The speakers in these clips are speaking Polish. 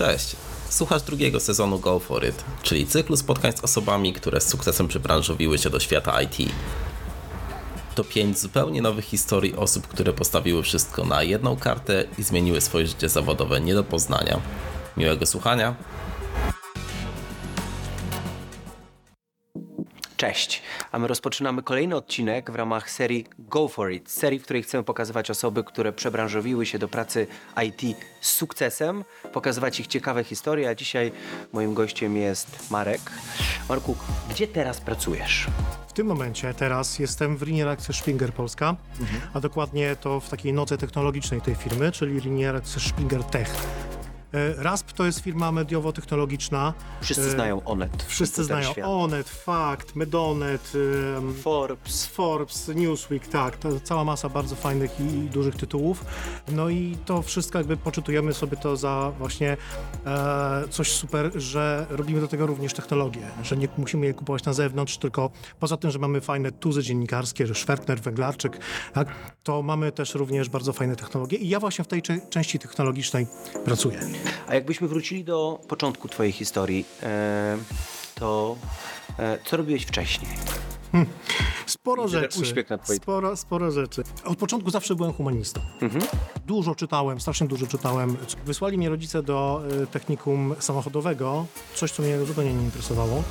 Cześć. Słuchasz drugiego sezonu Go For It, czyli cyklu spotkań z osobami, które z sukcesem przybranżowiły się do świata IT. To pięć zupełnie nowych historii osób, które postawiły wszystko na jedną kartę i zmieniły swoje życie zawodowe nie do poznania. Miłego słuchania. Cześć, a my rozpoczynamy kolejny odcinek w ramach serii Go For It, serii, w której chcemy pokazywać osoby, które przebranżowiły się do pracy IT z sukcesem, pokazywać ich ciekawe historie, a dzisiaj moim gościem jest Marek. Marku, gdzie teraz pracujesz? W tym momencie, teraz jestem w linii reakcji Springer Polska, a dokładnie to w takiej nodze technologicznej tej firmy, czyli linii reakcji Springer Tech. E, RASP to jest firma mediowo-technologiczna. Wszyscy E, znają Onet. Wszyscy ten znają świat. Onet, Fakt, Medonet, Forbes. Forbes, Newsweek, tak, cała masa bardzo fajnych i dużych tytułów. No i to wszystko jakby poczytujemy sobie to za właśnie e, coś super, że robimy do tego również technologię, że nie musimy je kupować na zewnątrz, tylko poza tym, że mamy fajne tuzy dziennikarskie, że Szwertner, Węglarczyk, tak, to mamy też również bardzo fajne technologie i ja właśnie w tej części technologicznej pracuję. A jakbyśmy wrócili do początku twojej historii, e, to e, co robiłeś wcześniej? Sporo rzeczy. uśmiech na twojej Sporo, sporo rzeczy. Od początku zawsze byłem humanistą. Mhm. Dużo czytałem, strasznie dużo czytałem. Wysłali mnie rodzice do y, technikum samochodowego, coś co mnie zupełnie nie interesowało,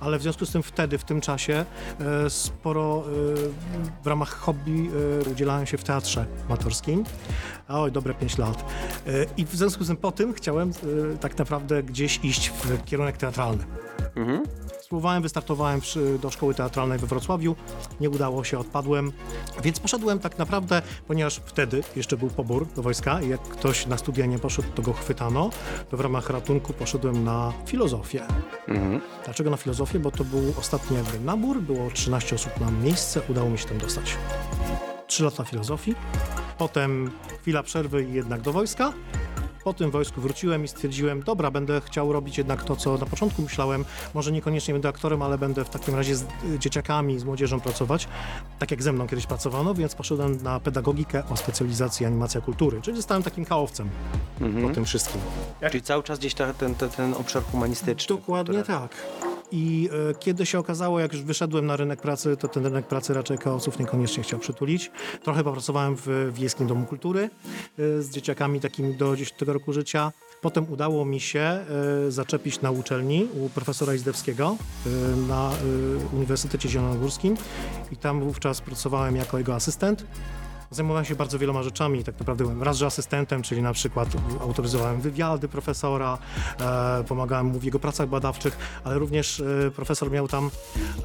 ale w związku z tym wtedy, w tym czasie y, sporo y, w ramach hobby udzielałem się w teatrze amatorskim. Oj, dobre 5 lat. I w związku z tym po tym chciałem tak naprawdę gdzieś iść w kierunek teatralny. Mhm. Spróbowałem, wystartowałem do szkoły teatralnej we Wrocławiu, nie udało się, odpadłem, więc poszedłem tak naprawdę, ponieważ wtedy jeszcze był pobór do wojska i jak ktoś na studia nie poszedł, to go chwytano, to w ramach ratunku poszedłem na filozofię. Mhm. Dlaczego na filozofię? Bo to był ostatni jakby nabór, było 13 osób na miejsce, udało mi się tam dostać. 3 lata filozofii, potem chwila przerwy i jednak do wojska. Po tym wojsku wróciłem i stwierdziłem, dobra, będę chciał robić jednak to, co na początku myślałem. Może niekoniecznie będę aktorem, ale będę w takim razie z dzieciakami, z młodzieżą pracować, tak jak ze mną kiedyś pracowano, więc poszedłem na pedagogikę o specjalizacji animacja kultury, czyli zostałem takim kałowcem po tym wszystkim. Czyli cały czas gdzieś ta, ten, ten, ten obszar humanistyczny. Dokładnie który- tak. I e, kiedy się okazało, jak już wyszedłem na rynek pracy, to ten rynek pracy raczej kaosów niekoniecznie chciał przytulić. Trochę popracowałem w Wiejskim Domu Kultury e, z dzieciakami takimi do 10 roku życia. Potem udało mi się e, zaczepić na uczelni u profesora Izdebskiego e, na Uniwersytecie Zielonogórskim i tam wówczas pracowałem jako jego asystent. Zajmowałem się bardzo wieloma rzeczami, tak naprawdę byłem raz, że asystentem, czyli na przykład autoryzowałem wywiady profesora, e, pomagałem mu w jego pracach badawczych, ale również e, profesor miał tam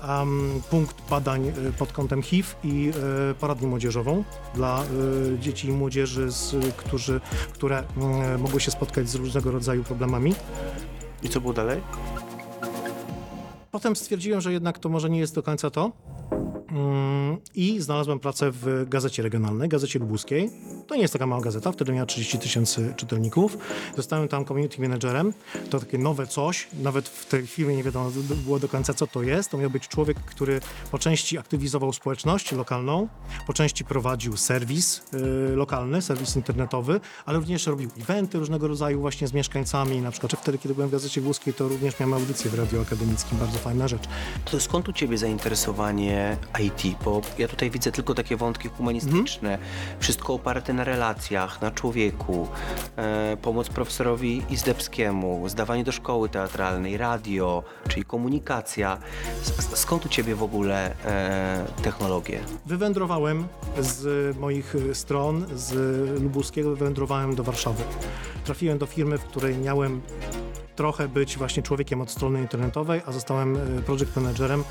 em, punkt badań e, pod kątem HIV i e, poradnię młodzieżową dla e, dzieci i młodzieży, z, którzy, które mm, mogły się spotkać z różnego rodzaju problemami. I co było dalej? Potem stwierdziłem, że jednak to może nie jest do końca to. Mm, I znalazłem pracę w gazecie regionalnej, gazecie lubuskiej. To nie jest taka mała gazeta, wtedy miała 30 tysięcy czytelników. Zostałem tam community managerem. To takie nowe coś. Nawet w tej firmie nie wiadomo było do końca, co to jest. To miał być człowiek, który po części aktywizował społeczność lokalną, po części prowadził serwis y, lokalny, serwis internetowy, ale również robił eventy różnego rodzaju właśnie z mieszkańcami. Na przykład wtedy, kiedy byłem w gazecie włoskiej, to również miałem audycję w radiu akademickim. Bardzo fajna rzecz. To skąd u ciebie zainteresowanie IT? Bo ja tutaj widzę tylko takie wątki humanistyczne. Wszystko oparte na relacjach, na człowieku. E, pomoc profesorowi Izdebskiemu, zdawanie do szkoły teatralnej, radio, czyli komunikacja. S- skąd u ciebie w ogóle e, technologie? Wywędrowałem z moich stron, z Lubuskiego, wywędrowałem do Warszawy. Trafiłem do firmy, w której miałem trochę być właśnie człowiekiem od strony internetowej, a zostałem y, project managerem, y,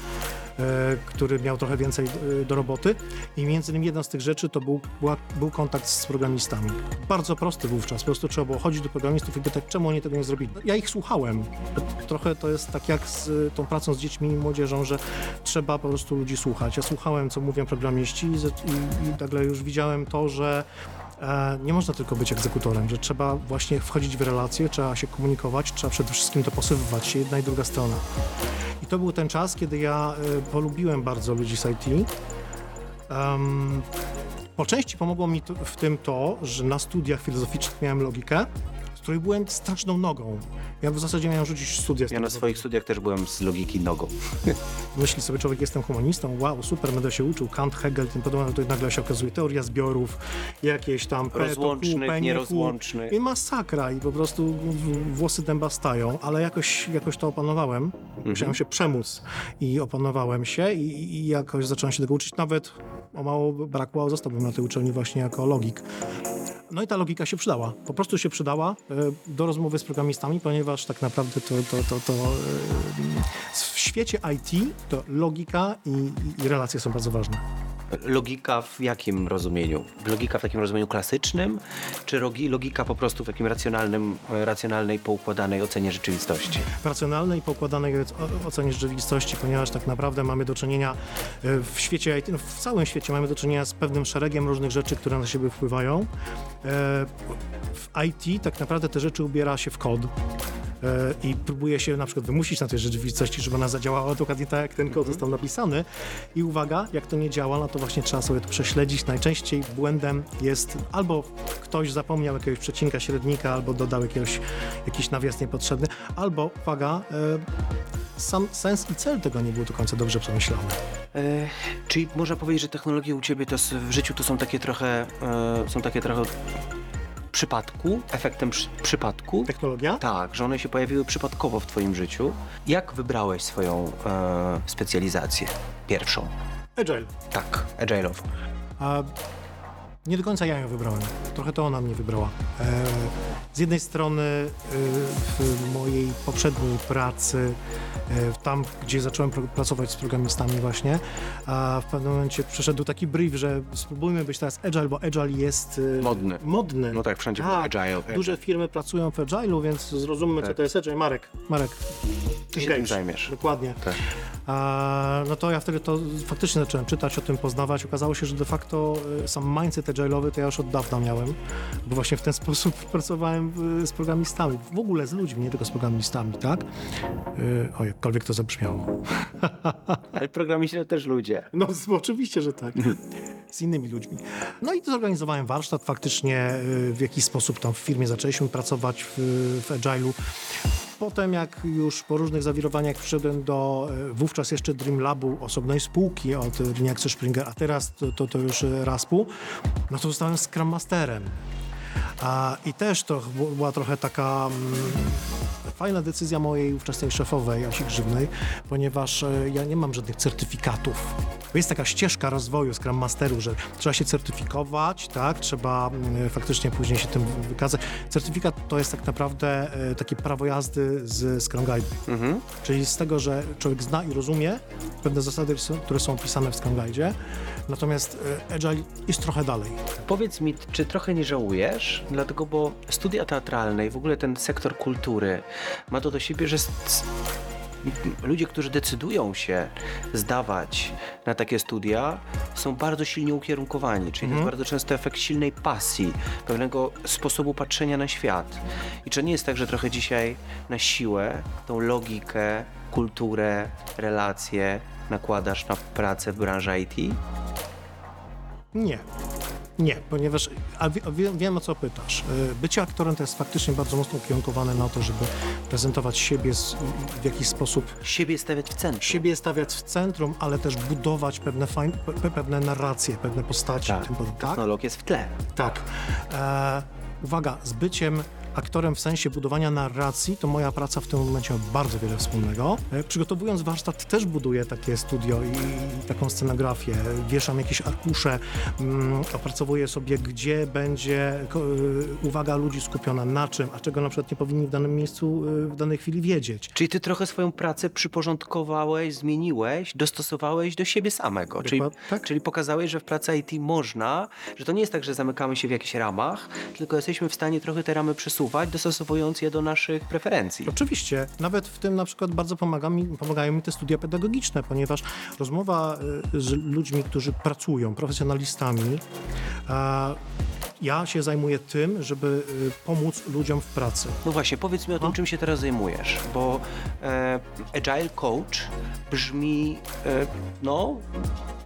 który miał trochę więcej y, do roboty. I między innymi jedna z tych rzeczy to był, była, był kontakt z programistami. Bardzo prosty wówczas, po prostu trzeba było chodzić do programistów i pytać, czemu oni tego nie zrobili. Ja ich słuchałem. Trochę to jest tak jak z tą pracą z dziećmi i młodzieżą, że trzeba po prostu ludzi słuchać. Ja słuchałem, co mówią programiści i, i, nagle już widziałem to, że e, nie można tylko być egzekutorem, że trzeba właśnie wchodzić w relacje, trzeba się komunikować, trzeba przede wszystkim dopasowywać się jedna i druga strona. I to był ten czas, kiedy ja e, polubiłem bardzo ludzi z IT. Em, po części pomogło mi w tym to, że na studiach filozoficznych miałem logikę, której byłem straszną nogą. Ja w zasadzie miałem rzucić studia. Ja na swoich studiach też byłem z logiki nogą. Myśli sobie człowiek, jestem humanistą, wow, super, będę się uczył, Kant, Hegel, tym podobne, to nagle się okazuje teoria zbiorów, jakieś tam Rozłącznych, P, nie Q. nierozłącznych. I masakra i po prostu włosy dęba stają, ale jakoś, jakoś to opanowałem, Mhm. musiałem się przemóc i opanowałem się i, i jakoś zacząłem się tego uczyć, nawet o mało brakło, zostałbym na tej uczelni właśnie jako logik. No i ta logika się przydała. Po prostu się przydała e, do rozmowy z programistami, ponieważ tak naprawdę to, to, to, to e, w świecie IT to logika i, i relacje są bardzo ważne. Logika w jakim rozumieniu? Logika w takim rozumieniu klasycznym, czy rogi- logika po prostu w takim racjonalnym, racjonalnej, poukładanej ocenie rzeczywistości? w racjonalnej, pokładanej o- ocenie rzeczywistości, ponieważ tak naprawdę mamy do czynienia e, w świecie IT, no w całym świecie mamy do czynienia z pewnym szeregiem różnych rzeczy, które na siebie wpływają. E, W IT tak naprawdę te rzeczy ubiera się w kod. e, I próbuje się na przykład wymusić na tej rzeczywistości, żeby ona zadziałała dokładnie tak, jak ten kod został napisany. I uwaga, jak to nie działa, no to właśnie trzeba sobie to prześledzić. Najczęściej błędem jest albo ktoś zapomniał jakiegoś przecinka średnika, albo dodał jakiegoś, jakiś nawias niepotrzebny, albo, uwaga, e, sam sens i cel tego nie był do końca dobrze przemyślany. E, czyli można powiedzieć, że technologie u ciebie to w życiu to są takie trochę, e, są takie trochę przypadku, efektem przy, przypadku? Technologia? Tak, że one się pojawiły przypadkowo w twoim życiu. Jak wybrałeś swoją e, specjalizację pierwszą? Agile. Tak, agile'ową. A nie do końca ja ją wybrałem. Trochę to ona mnie wybrała. E, z jednej strony e, w mojej poprzedniej pracy, e, tam gdzie zacząłem pracować z programistami właśnie, a w pewnym momencie przyszedł taki brief, że spróbujmy być teraz agile, bo agile jest Modny. modny. No tak, wszędzie był agile. Duże firmy pracują w agile'u, więc zrozummy, co Tak. to jest agile. Marek, Marek. Ty się tym zajmiesz. Dokładnie. Tak. A, no to ja wtedy to faktycznie zacząłem czytać o tym, poznawać. Okazało się, że de facto sam mindset agile'owy to ja już od dawna miałem, bo właśnie w ten sposób pracowałem z programistami, w ogóle z ludźmi, nie tylko z programistami, tak? Y, o, jakkolwiek to zabrzmiało. Ale programiści to też ludzie. No oczywiście, że tak. Z innymi ludźmi. No i zorganizowałem warsztat faktycznie, y, w jakiś sposób tam w firmie zaczęliśmy pracować w, w Agile'u. Potem jak już po różnych zawirowaniach przyszedłem do y, wówczas jeszcze Dream Labu, osobnej spółki od Axel Springer, a teraz to, to, to już y, Raspu, no to zostałem Scrum Masterem. I też to była trochę taka mm, fajna decyzja mojej ówczesnej szefowej, Asi Grzywnej, ponieważ e, ja nie mam żadnych certyfikatów. Jest taka ścieżka rozwoju Scrum Masteru, że trzeba się certyfikować, tak? Trzeba mm, faktycznie później się tym wykazać. Certyfikat to jest tak naprawdę e, takie prawo jazdy z Scrum Guide. Mhm. Czyli z tego, że człowiek zna i rozumie pewne zasady, które są opisane w Scrum Guide, natomiast e, Agile jest trochę dalej. Powiedz mi, czy trochę nie żałujesz? Dlatego, bo studia teatralne i w ogóle ten sektor kultury ma to do siebie, że ludzie, którzy decydują się zdawać na takie studia, są bardzo silnie ukierunkowani, czyli to jest bardzo często efekt silnej pasji, pewnego sposobu patrzenia na świat. I czy nie jest tak, że trochę dzisiaj na siłę tą logikę, kulturę, relacje nakładasz na pracę w branży IT? Nie. Nie, ponieważ a wie, wie, wiem o co pytasz. Y, Bycie aktorem to jest faktycznie bardzo mocno ukierunkowane na to, żeby prezentować siebie z, w jakiś sposób, Siebie stawiać w centrum. siebie stawiać w centrum, ale też budować pewne, pewne narracje, pewne postaci. Tak, tym tak? technologia jest w tle. Tak. E, uwaga, z byciem aktorem w sensie budowania narracji, to moja praca w tym momencie ma bardzo wiele wspólnego. E, przygotowując warsztat też buduję takie studio i, taką scenografię. Wieszam jakieś arkusze, mm, opracowuję sobie, gdzie będzie y, uwaga ludzi skupiona na czym, a czego na przykład nie powinni w danym miejscu y, w danej chwili wiedzieć. Czyli ty trochę swoją pracę przyporządkowałeś, zmieniłeś, dostosowałeś do siebie samego. Czyli, tak. czyli pokazałeś, że w pracy IT można, że to nie jest tak, że zamykamy się w jakichś ramach, tylko jesteśmy w stanie trochę te ramy przesuwać, dostosowując je do naszych preferencji. Oczywiście, nawet w tym na przykład bardzo pomaga mi, pomagają mi te studia pedagogiczne, ponieważ rozmowa y, z ludźmi, którzy pracują, profesjonalistami, Ja się zajmuję tym, żeby y, pomóc ludziom w pracy. No właśnie, powiedz mi o tym, No. czym się teraz zajmujesz, bo e, Agile Coach brzmi, e, no,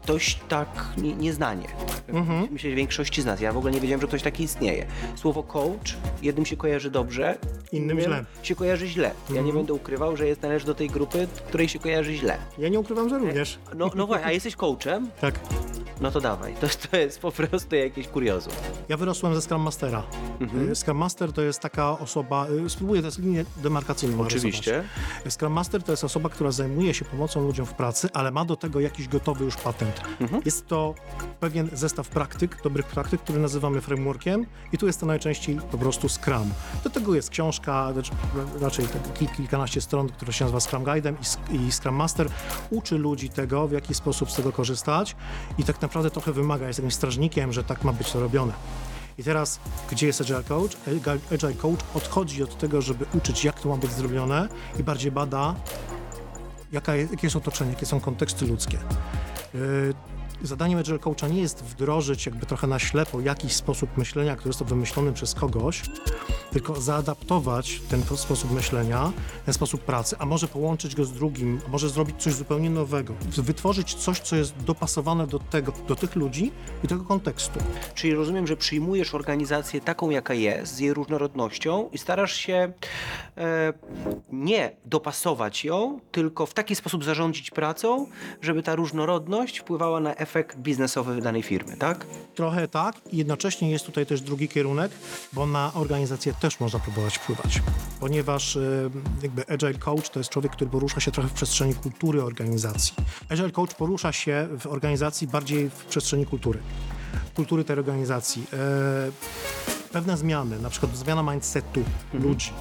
dość tak nie, nieznanie. Mhm. Myślę, że większości z nas. Ja w ogóle nie wiedziałem, że ktoś taki istnieje. Słowo coach jednym się kojarzy dobrze, Innym źle. się kojarzy źle. Ja nie Mhm. będę ukrywał, że jest należy do tej grupy, której się kojarzy źle. Ja nie ukrywam, że również. No, no właśnie, a jesteś coachem? Tak. No to dawaj, to, to jest po prostu jakieś kuriozum. Ja wyrosłem ze Scrum Mastera. Mhm. Y, Scrum Master to jest taka osoba, y, spróbuję teraz linię demarkacyjną Oczywiście. narysować. Scrum Master to jest osoba, która zajmuje się pomocą ludziom w pracy, ale ma do tego jakiś gotowy już patent. Mhm. Jest to pewien zestaw praktyk, dobrych praktyk, który nazywamy frameworkiem i tu jest to najczęściej po prostu Scrum. Do tego jest książka, raczej tak kil- kilkanaście stron, która się nazywa Scrum Guide'em i, Scrum Master uczy ludzi tego, w jaki sposób z tego korzystać i tak naprawdę trochę wymaga, jest takim strażnikiem, że tak ma być to robione. I teraz, gdzie jest Agile Coach? Agile- Coach odchodzi od tego, żeby uczyć, jak to ma być zrobione i bardziej bada, jaka jest, jakie jest otoczenie, jakie są konteksty ludzkie. Yy, Zadaniem Agile Coacha nie jest wdrożyć jakby trochę na ślepo jakiś sposób myślenia, który został wymyślony przez kogoś, tylko zaadaptować ten po- sposób myślenia, ten sposób pracy, a może połączyć go z drugim, a może zrobić coś zupełnie nowego, wytworzyć coś, co jest dopasowane do tego, do tych ludzi i tego kontekstu. Czyli rozumiem, że przyjmujesz organizację taką, jaka jest, z jej różnorodnością i starasz się e, nie dopasować ją, tylko w taki sposób zarządzić pracą, żeby ta różnorodność wpływała na efekt biznesowy danej firmy, tak? Trochę tak i jednocześnie jest tutaj też drugi kierunek, bo na organizację też można próbować wpływać, ponieważ y, jakby Agile Coach to jest człowiek, który porusza się trochę w przestrzeni kultury organizacji. Agile Coach porusza się w organizacji bardziej w przestrzeni kultury, kultury tej organizacji. Pewne zmiany, na przykład zmiana mindsetu ludzi,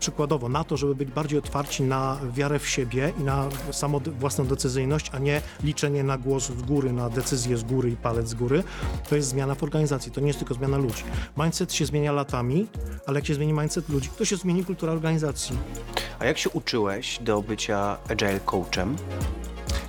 przykładowo na to, żeby być bardziej otwarci na wiarę w siebie i na samo własną decyzyjność, a nie liczenie na głos z góry, na decyzję z góry i palec z góry, to jest zmiana w organizacji, to nie jest tylko zmiana ludzi. Mindset się zmienia latami, ale jak się zmieni mindset ludzi, to się zmieni kultura organizacji. A jak się uczyłeś do bycia agile coachem?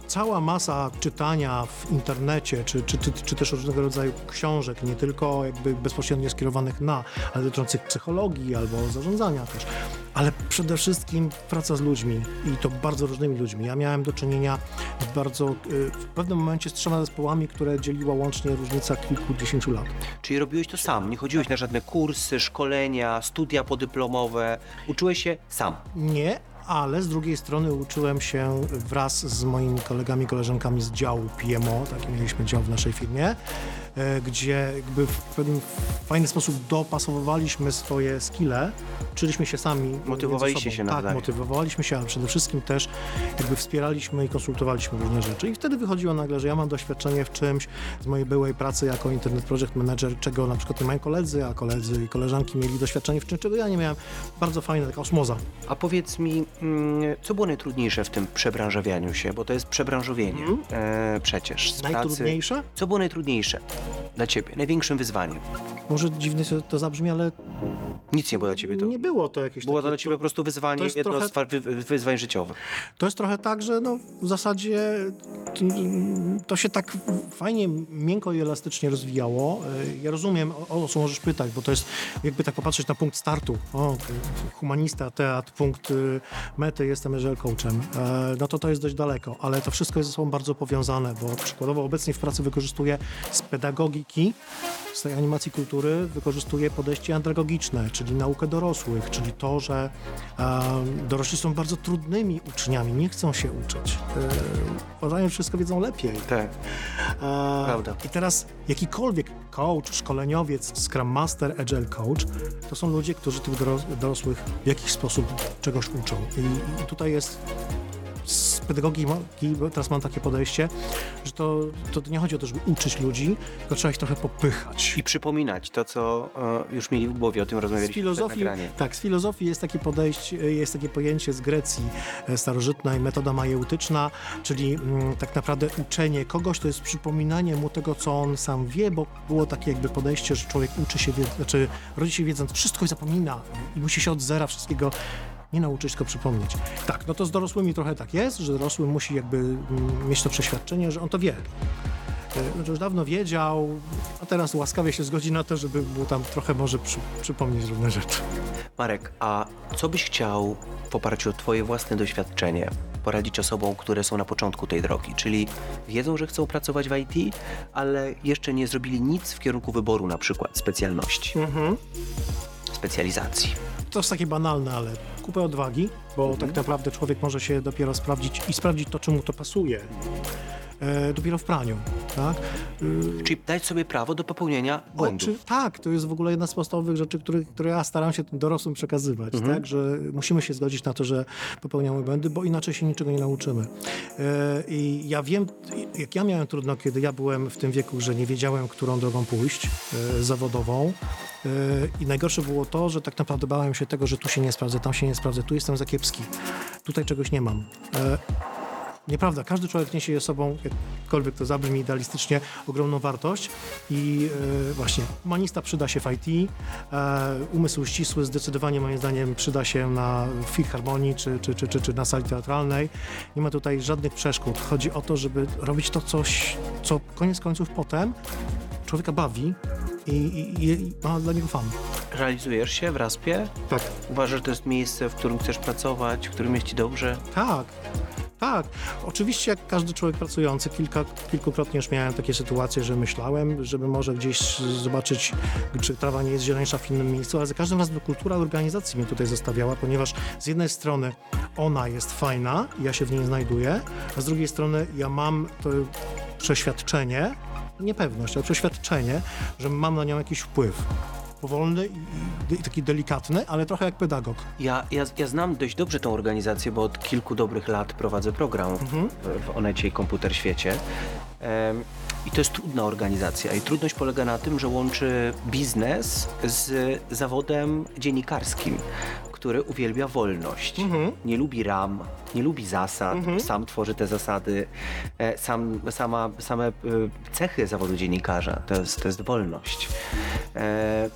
Cała masa czytania w internecie, czy, czy, czy, czy też różnego rodzaju książek, nie tylko jakby bezpośrednio skierowanych na, ale dotyczących psychologii albo zarządzania też, ale przede wszystkim praca z ludźmi i to bardzo różnymi ludźmi. Ja miałem do czynienia w bardzo, y, w pewnym momencie z trzema zespołami, które dzieliła łącznie różnica kilkudziesięciu lat. Czyli robiłeś to sam, nie chodziłeś na żadne kursy, szkolenia, studia podyplomowe, uczyłeś się sam. Nie, ale z drugiej strony uczyłem się wraz z moimi kolegami, koleżankami z działu PMO, taki mieliśmy dział w naszej firmie, gdzie jakby w pewien fajny sposób dopasowywaliśmy swoje skille, uczyliśmy się sami. Motywowaliście się Tak, nawzajem. motywowaliśmy się, ale przede wszystkim też jakby wspieraliśmy i konsultowaliśmy różne rzeczy. I wtedy wychodziło nagle, że ja mam doświadczenie w czymś z mojej byłej pracy jako Internet Project Manager, czego na przykład nie mają koledzy, a koledzy i koleżanki mieli doświadczenie w czymś, czego ja nie miałem. Bardzo fajna taka osmoza. A powiedz mi, mm, co było najtrudniejsze w tym przebranżowianiu się, bo to jest przebranżowienie e, przecież z pracy. Najtrudniejsze? Co było najtrudniejsze dla ciebie, największym wyzwaniem? Może dziwnie się to zabrzmi, ale Nic nie było dla ciebie to. nie było to jakieś Było to takie... dla ciebie po prostu wyzwanie, to jest jedno trochę- z wa- wy, wy- wyzwań życiowych. To jest trochę tak, że no, w zasadzie to się tak fajnie, miękko i elastycznie rozwijało. E, Ja rozumiem, o, o co możesz pytać, bo to jest jakby tak popatrzeć na punkt startu. O, humanista, teatr, punkt y, mety, jestem agile coachem. E, No to to jest dość daleko, ale to wszystko jest ze sobą bardzo powiązane, bo przykładowo obecnie w pracy wykorzystuję z pedagogiki, z tej animacji kultury wykorzystuję podejście andragogiczne, czyli naukę dorosłych, czyli to, że e, dorośli są bardzo trudnymi uczniami, nie chcą się uczyć. E, uważają, że wszystko wiedzą lepiej. Tak. E, Prawda. I teraz jakikolwiek coach, szkoleniowiec, Scrum Master, Agile Coach, to są ludzie, którzy tych doros- dorosłych w jakiś sposób czegoś uczą. I tutaj jest z pedagogiki, bo teraz mam takie podejście, że to, to nie chodzi o to, żeby uczyć ludzi, tylko trzeba ich trochę popychać. I przypominać to, co e, już mieli w głowie, o tym Z rozmawialiśmy przed filozofii, tak, z filozofii jest takie podejście, jest takie pojęcie z Grecji e, starożytnej, metoda majeutyczna, czyli mm, tak naprawdę uczenie kogoś to jest przypominanie mu tego, co on sam wie, bo było takie jakby podejście, że człowiek uczy się, znaczy rodzi się wiedząc wszystko i zapomina i musi się od zera wszystkiego nie nauczyć, tylko przypomnieć. Tak, no to z dorosłymi trochę tak jest, że dorosły musi jakby mm, mieć to przeświadczenie, że on to wie. że już dawno wiedział, a teraz łaskawie się zgodzi na to, żeby mu tam trochę może przy, przypomnieć różne rzeczy. Marek, a co byś chciał w oparciu o Twoje własne doświadczenie poradzić osobom, które są na początku tej drogi, czyli wiedzą, że chcą pracować w IT, ale jeszcze nie zrobili nic w kierunku wyboru na przykład specjalności, specjalizacji. To jest takie banalne, ale kupę odwagi, bo tak naprawdę człowiek może się dopiero sprawdzić i sprawdzić to, czy mu to pasuje. E, dopiero w praniu, tak? Y, Czyli dać sobie prawo do popełnienia błędów. Oczy, tak, to jest w ogóle jedna z podstawowych rzeczy, które, które ja staram się tym dorosłym przekazywać, tak? że musimy się zgodzić na to, że popełniamy błędy, bo inaczej się niczego nie nauczymy. E, I ja wiem, jak ja miałem trudno, kiedy ja byłem w tym wieku, że nie wiedziałem, którą drogą pójść e, zawodową. E, I najgorsze było to, że tak naprawdę bałem się tego, że tu się nie sprawdzę, tam się nie sprawdzę, tu jestem za kiepski, tutaj czegoś nie mam. E, Nieprawda, każdy człowiek niesie ze sobą, jakkolwiek to zabrzmi idealistycznie, ogromną wartość i e, właśnie humanista przyda się w IT, e, umysł ścisły zdecydowanie moim zdaniem przyda się na filharmonii czy, czy, czy, czy, czy na sali teatralnej. Nie ma tutaj żadnych przeszkód. Chodzi o to, żeby robić to coś, co koniec końców potem człowieka bawi i, i, i ma dla niego fan. Realizujesz się w Raspie? Tak. Uważasz, że to jest miejsce, w którym chcesz pracować, w którym jest Ci dobrze? Tak. Tak, oczywiście jak każdy człowiek pracujący, kilka, kilkukrotnie już miałem takie sytuacje, że myślałem, żeby może gdzieś zobaczyć, czy trawa nie jest zieleńsza w innym miejscu, ale za każdym razem kultura organizacji mnie tutaj zostawiała, ponieważ z jednej strony ona jest fajna, ja się w niej znajduję, a z drugiej strony ja mam to przeświadczenie, niepewność, ale przeświadczenie, że mam na nią jakiś wpływ. Powolny i, i taki delikatny, ale trochę jak pedagog. Ja, ja, ja znam dość dobrze tą organizację, bo od kilku dobrych lat prowadzę program w, w Onecie i Komputer Świecie. I to jest trudna organizacja i trudność polega na tym, że łączy biznes z zawodem dziennikarskim, który uwielbia wolność. Nie lubi ram, nie lubi zasad, sam tworzy te zasady, e, sam, sama, same e, cechy zawodu dziennikarza to jest, to jest wolność. E,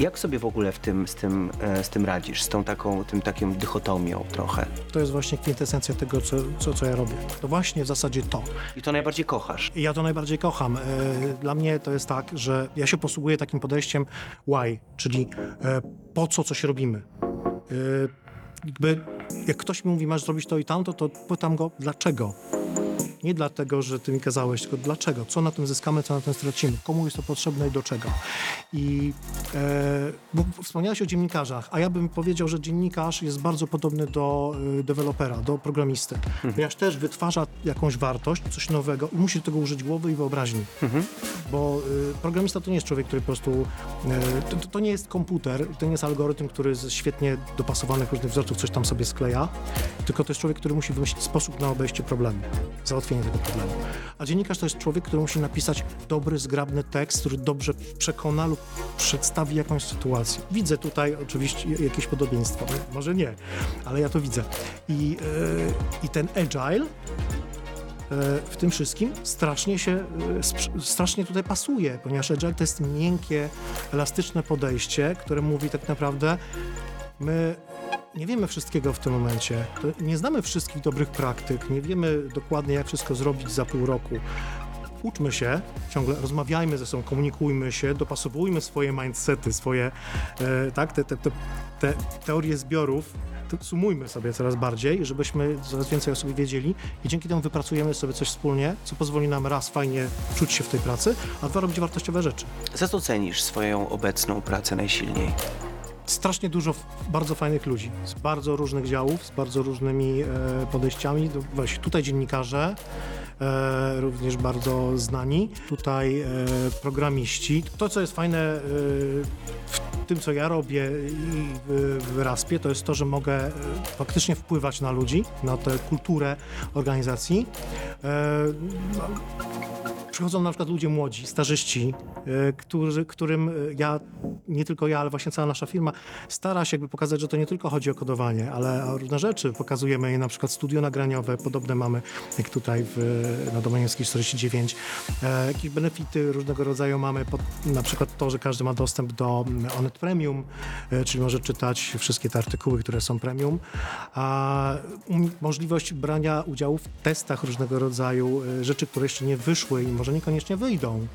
Jak sobie w ogóle w tym, z, tym, e, z tym radzisz, z tą taką, tym takim dychotomią trochę? To jest właśnie kwintesencja tego, co, co, co ja robię. To właśnie w zasadzie to. I to najbardziej kochasz. I ja to najbardziej kocham. E, Dla mnie to jest tak, że ja się posługuję takim podejściem why, czyli e, po co coś robimy. E, Jakby, jak ktoś mi mówi, masz zrobić to i tamto, to pytam go, dlaczego? Nie dlatego, że ty mi kazałeś, tylko dlaczego? Co na tym zyskamy, co na tym stracimy? Komu jest to potrzebne i do czego? I e, bo wspomniałeś o dziennikarzach, a ja bym powiedział, że dziennikarz jest bardzo podobny do e, dewelopera, do programisty. Ponieważ też wytwarza jakąś wartość, coś nowego i musi do tego użyć głowy i wyobraźni. Bo y, programista to nie jest człowiek, który po prostu. Y, to, to nie jest komputer, to nie jest algorytm, który z świetnie dopasowanych różnych wzorców coś tam sobie skleja, tylko to jest człowiek, który musi wymyślić sposób na obejście problemu, załatwienie tego problemu. A dziennikarz to jest człowiek, który musi napisać dobry, zgrabny tekst, który dobrze przekona lub przedstawi jakąś sytuację. Widzę tutaj oczywiście jakieś podobieństwo, może nie, ale ja to widzę. I, y, i ten agile e, w tym wszystkim strasznie się, e, strasznie tutaj pasuje, ponieważ agile to jest miękkie, elastyczne podejście, które mówi tak naprawdę my nie wiemy wszystkiego w tym momencie, nie znamy wszystkich dobrych praktyk, nie wiemy dokładnie jak wszystko zrobić za pół roku. Uczmy się, ciągle rozmawiajmy ze sobą, komunikujmy się, dopasowujmy swoje mindsety, swoje, e, tak, te, te, te, te teorie zbiorów, sumujmy sobie coraz bardziej, żebyśmy coraz więcej o sobie wiedzieli i dzięki temu wypracujemy sobie coś wspólnie, co pozwoli nam raz fajnie czuć się w tej pracy, a dwa robić wartościowe rzeczy. Za co cenisz swoją obecną pracę najsilniej? Strasznie dużo bardzo fajnych ludzi z bardzo różnych działów, z bardzo różnymi e, podejściami. Właśnie tutaj dziennikarze, e, również bardzo znani, tutaj e, programiści. To, co jest fajne w tym, co ja robię i w, Raspie, to jest to, że mogę faktycznie wpływać na ludzi, na tę kulturę organizacji. No, przychodzą na przykład ludzie młodzi, starzyści, którzy, którym ja, nie tylko ja, ale właśnie cała nasza firma stara się jakby pokazać, że to nie tylko chodzi o kodowanie, ale o różne rzeczy. Pokazujemy je na przykład studio nagraniowe, podobne mamy jak tutaj w, na Domaniewskiej 49. E, jakieś benefity różnego rodzaju mamy, pod, na przykład to, że każdy ma dostęp do Onet Premium, e, czyli może czytać wszystkie te artykuły, które są premium, a um, możliwość brania udziału w testach różnego rodzaju, e, rzeczy, które jeszcze nie wyszły i może niekoniecznie wyjdą.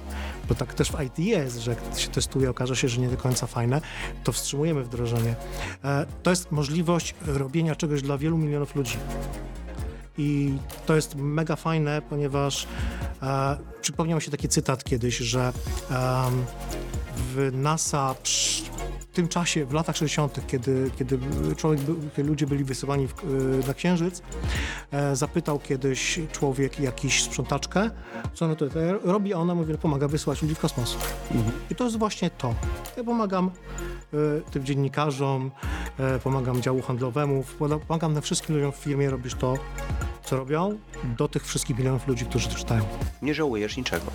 Bo tak też w IT jest, że jak się testuje, okaże się, że nie do końca fajne, to wstrzymujemy wdrożenie. E, to jest możliwość robienia czegoś dla wielu milionów ludzi. I to jest mega fajne, ponieważ e, przypomniał mi się taki cytat kiedyś, że w NASA przy, tym czasie, w latach 60., kiedy, kiedy człowiek, kiedy ludzie byli wysyłani w, e, na Księżyc, e, zapytał kiedyś człowiek jakiś sprzątaczkę, co ona tutaj robi, a ona mówi, pomaga wysyłać ludzi w kosmos. I to jest właśnie to. Ja pomagam e, tym dziennikarzom, pomagam działu handlowemu, pomagam na wszystkim ludziom w firmie, robisz to, co robią, do tych wszystkich milionów ludzi, którzy to czytają. Nie żałujesz niczego.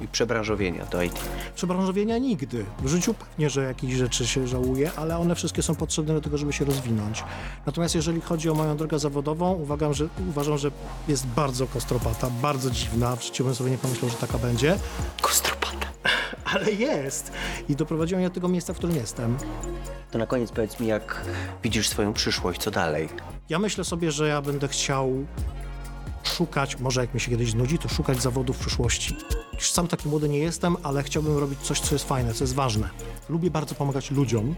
I przebranżowienia do IT. Przebranżowienia nigdy. W życiu pewnie, że jakieś rzeczy się żałuje, ale one wszystkie są potrzebne do tego, żeby się rozwinąć. Natomiast jeżeli chodzi o moją drogę zawodową, uważam, że, uważam, że jest bardzo kostropata, bardzo dziwna. W życiu bym sobie nie pomyślał, że taka będzie, Kostropata. ale jest. I doprowadziła mnie do tego miejsca, w którym jestem. To na koniec powiedz mi, jak widzisz swoją przyszłość, co dalej? Ja myślę sobie, że ja będę chciał szukać, może jak mi się kiedyś znudzi, to szukać zawodów w przyszłości. Już sam taki młody nie jestem, ale chciałbym robić coś, co jest fajne, co jest ważne. Lubię bardzo pomagać ludziom.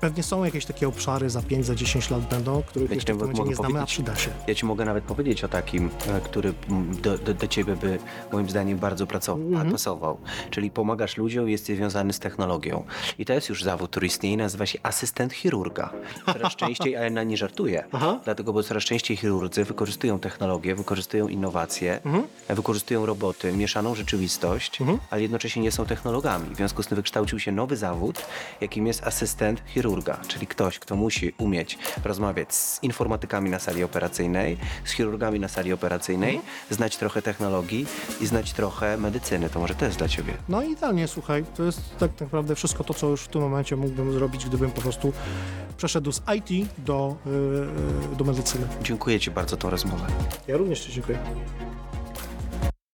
Pewnie są jakieś takie obszary za 5, za 10 lat będą, których Ja jeszcze w tym momencie nie znamy, a przyda się. Ja ci mogę nawet powiedzieć o takim, e, który do, do, do ciebie by moim zdaniem bardzo pracował, Mhm. pasował. Czyli pomagasz ludziom, jesteś związany z technologią. I to jest już zawód, który istnieje, nazywa się asystent chirurga. Coraz częściej, ale na nie żartuję. Aha. Dlatego, bo coraz częściej chirurdzy wykorzystują technologię, wykorzystują innowacje, Mhm. wykorzystują roboty, mieszaną rzeczywistość, ale jednocześnie nie są technologami. W związku z tym wykształcił się nowy zawód, jakim jest asystent chirurga, czyli ktoś, kto musi umieć rozmawiać z informatykami na sali operacyjnej, z chirurgami na sali operacyjnej, znać trochę technologii i znać trochę medycyny. To może to jest dla ciebie. No i idealnie, słuchaj, to jest tak naprawdę wszystko to, co już w tym momencie mógłbym zrobić, gdybym po prostu przeszedł z IT do, yy, do medycyny. Dziękuję ci bardzo za tą rozmowę. Ja również Ci dziękuję. Okay.